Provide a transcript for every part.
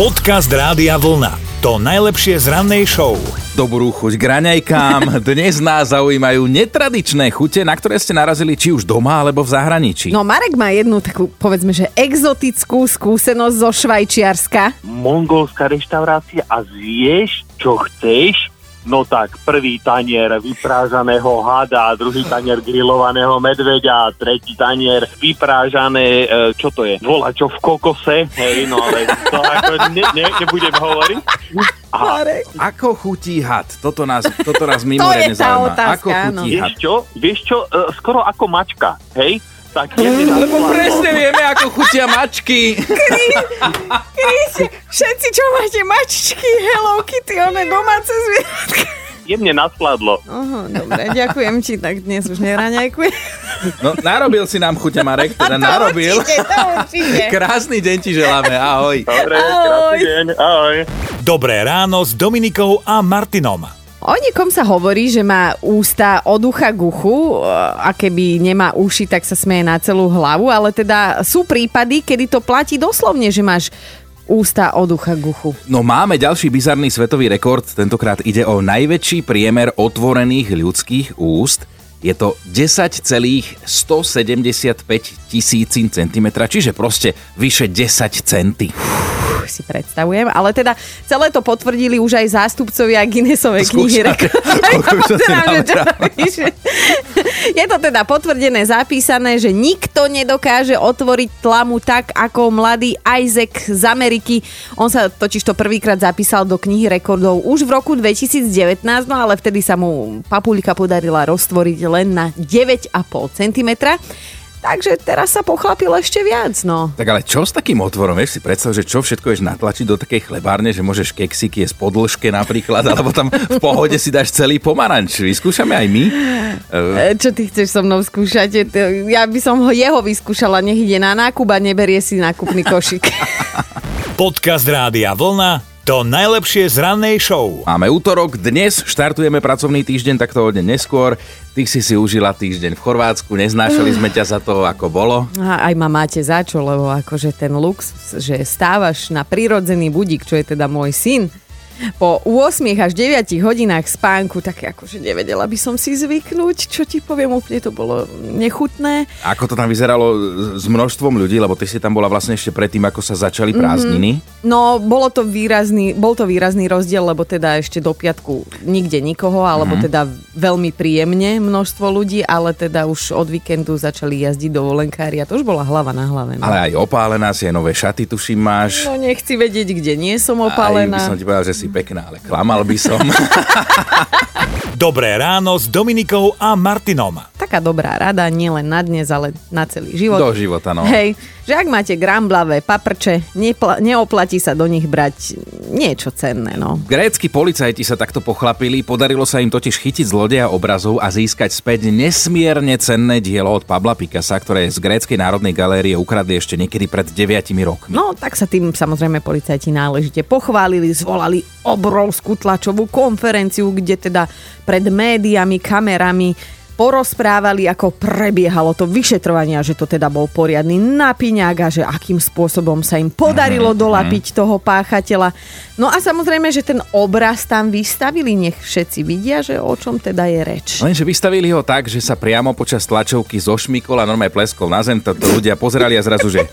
Podcast Rádia Vlna. To najlepšie z rannej show. Dobrú chuť k raňajkám. Dnes nás zaujímajú netradičné chute, na ktoré ste narazili či už doma alebo v zahraničí. No Marek má jednu takú, povedzme, že exotickú skúsenosť zo Švajčiarska. mongolská reštaurácia a zješ, čo chceš, no tak prvý tanier vyprážaného hada, druhý tanier grillovaného medveďa, tretí tanier vyprážané, e, čo to je, volačo v kokose, hej, no ale to ako ne, ne, nebudem hovoriť. A. Ako chutí had? Toto nás, toto nás To mimoriadne tá zaujíma. otázka, Ako áno. chutí had? vieš čo, vieš čo, e, skoro ako mačka, hej, tak jemne Lebo presne vieme, ako chutia mačky. Krísi, všetci, čo máte mačičky, Hello Kitty, one domáce zvieratka. Jemne naskladlo. Dobre, ďakujem ti, tak dnes už neraňajkujem. No, narobil si nám chuťa, Marek, teda narobil. Určite, to určite. Krásny deň ti želáme, ahoj. Dobre, Ahoj. krásny deň, ahoj. Dobré ráno s Dominikou a Martinom. O niekom sa hovorí, že má ústa od ucha k uchu a keby nemá uši, tak sa smeje na celú hlavu, ale teda sú prípady, kedy to platí doslovne, že máš ústa od ucha k uchu. No máme ďalší bizarný svetový rekord, tentokrát ide o najväčší priemer otvorených ľudských úst. Je to 10,175 tisícin centimetra, čiže proste vyše 10 centy. Už si predstavujem, ale teda celé to potvrdili už aj zástupcovia Guinnessovej knihy píše. Je to teda potvrdené, zapísané, že nikto nedokáže otvoriť tlamu tak ako mladý Isaac z Ameriky. On sa totiž to prvýkrad zapísal do knihy rekordov už v roku 2019, no ale vtedy sa mu papulika podarila roztvoriť len na 9,5 cm. Takže teraz sa pochlapil ešte viac, no. Tak ale čo s takým otvorom? Vieš si predstav, že čo všetko ješ natlačiť do takej chlebárne, že môžeš keksiky jesť podĺžke napríklad, alebo tam v pohode si dáš celý pomaranč. Vyskúšame aj my. E, Čo ty chceš so mnou skúšať? Ja by som ho jeho vyskúšala, nech ide na nákup a neberie si nákupný košík. Podcast Rádia Vlna. To najlepšie z rannej show. Máme útorok, dnes štartujeme pracovný týždeň, tak to o deň neskôr. Ty si si užila týždeň v Chorvátsku, neznášali sme ťa za to, ako bolo. A aj ma máte za čo, lebo akože ten lux, že stávaš na prírodzený budík, čo je teda môj syn, po 8 až 9 hodinách spánku, tak akože nevedela by som si zvyknúť, čo ti poviem, úplne to bolo nechutné. Ako to tam vyzeralo s množstvom ľudí, lebo ty si tam bola vlastne ešte predtým, ako sa začali prázdniny. No, bolo to výrazný, bol to výrazný rozdiel, lebo teda ešte do piatku nikde nikoho, alebo teda veľmi príjemne množstvo ľudí, ale teda už od víkendu začali jazdiť dovolenkári a to už bola hlava na hlave. No. Ale aj opálená si, aj nové šaty tuším máš. No nechci vedieť, kde nie som Aj by opálená. som ti povedal, že si pekná, ale klamal by som. Dobré ráno s Dominikou a Martinom. Taká dobrá rada, nielen na dnes, ale na celý život. Do života, no. Hej, že ak máte gramblavé paprče, nepla- neoplatí sa do nich brať niečo cenné, no. Grécky policajti sa takto pochlapili, podarilo sa im totiž chytiť zlodeja obrazov a získať späť nesmierne cenné dielo od Pabla Picasa, ktoré z Gréckej národnej galérie ukradli ešte niekedy pred 9 rokmi. No, tak sa tým samozrejme policajti náležite pochválili, zvolali obrovskú tlačovú konferenciu, kde teda pred médiami, kamerami porozprávali, ako prebiehalo to vyšetrovanie, a že to teda bol poriadny napiňák a že akým spôsobom sa im podarilo dolapiť toho páchateľa. No a samozrejme, že ten obraz tam vystavili, nech všetci vidia, že o čom teda je reč. Lenže vystavili ho tak, že sa priamo počas tlačovky zošmykol a normálne pleskol na zem, to, ľudia pozerali a zrazu, že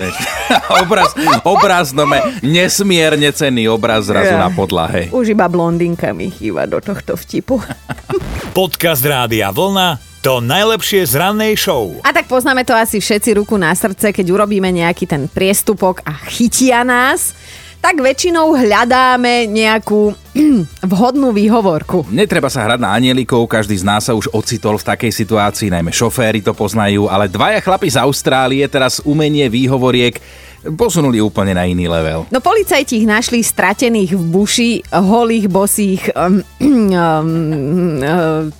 obraz, obraz, no nesmierne cenný obraz zrazu Ja. na podlahe. Už iba blondinka mi chýba do tohto vtipu. Podcast Rádia Vlna. To najlepšie z rannej show. A tak poznáme to asi všetci ruku na srdce, keď urobíme nejaký ten priestupok a chytia nás, tak väčšinou hľadáme nejakú vhodnú výhovorku. Netreba sa hrať na anielikov, každý z nás sa už ocitol v takej situácii, najmä šoféry to poznajú, ale dvaja chlapi z Austrálie teraz umenie výhovoriek posunuli úplne na iný level. No policajti ich našli stratených v buši, holých, bosých... Um, um, um,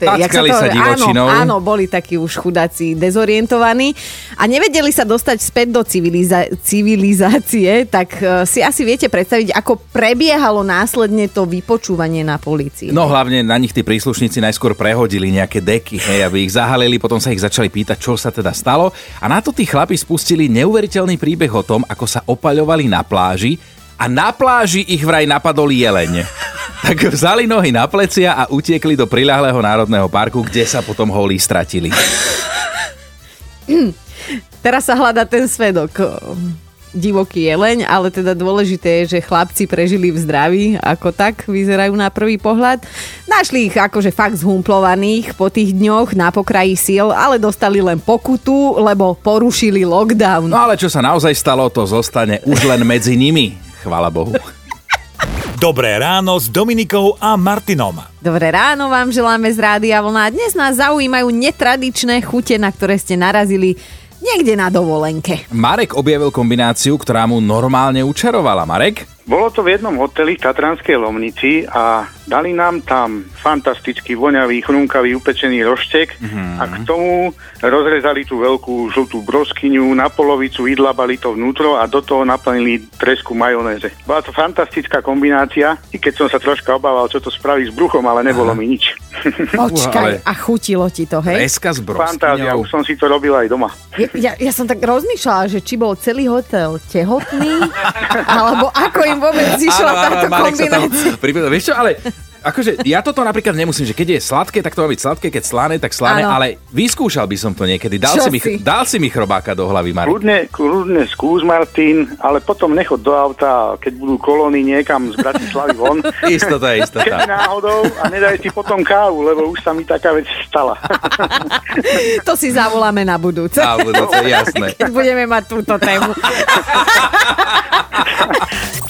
sa divočinou. Áno, áno, boli takí už chudáci dezorientovaní a nevedeli sa dostať späť do civiliza- civilizácie, tak uh, si asi viete predstaviť, ako prebiehalo následne to vypočúvanie na polícii. No hlavne na nich tí príslušníci najskôr prehodili nejaké deky, hej, aby ich zahalili, potom sa ich začali pýtať, čo sa teda stalo. A na to tí chlapi spustili neuveriteľný príbeh o tom, ako sa opaľovali na pláži a na pláži ich vraj napadol jeleň. Tak vzali nohy na plecia a utiekli do priľahlého národného parku, kde sa potom holí stratili. Teraz sa hľadá ten svedok divoký jeleň, ale teda dôležité je, že chlapci prežili v zdraví, ako tak vyzerajú na prvý pohľad. Našli ich akože fakt zhumplovaných po tých dňoch na pokraji síl, ale dostali len pokutu, lebo porušili lockdown. No ale čo sa naozaj stalo, to zostane už len medzi nimi. Chvala Bohu. Dobré ráno s Dominikou a Martinom. Dobré ráno vám želáme z Rádia Vlna. Dnes nás zaujímajú netradičné chute, na ktoré ste narazili niekde na dovolenke. Marek objavil kombináciu, ktorá mu normálne učarovala. Marek? Bolo to v jednom hoteli v Tatranskej Lomnici a dali nám tam fantastický voňavý, chrumkavý upečený roštek mm-hmm. a k tomu rozrezali tú veľkú žltú broskyňu, na polovicu vydlabali to vnútro a do toho naplnili tresku majonéze. Bola to fantastická kombinácia, i keď som sa troška obával, čo to spraví s bruchom, ale nebolo Aha. mi nič. Počkaj, a chutilo ti to, hej? Treska s broskyňou. Fantázia, už som si to robil aj doma. Ja, ja, ja som tak rozmýšľala, že či bol celý hotel tehotný, alebo ako im vôbec zišla táto kombinácia. Tam, vieš čo, ale Akože ja toto napríklad nemusím, že keď je sladké, tak to má byť sladké, keď slané, tak slané, ano. ale vyskúšal by som to niekedy. Dal si, mi, si? dal si mi chrobáka do hlavy, Marek. Kľudne, kľudne skús, Martin, ale potom nechod do auta, keď budú kolóny niekam z Bratislavy von. istota, istota. Keď náhodou a nedaj si potom kávu, lebo už sa mi taká vec stala. to si zavoláme na budúce. Na budúce, jasné. Keď budeme mať túto tému.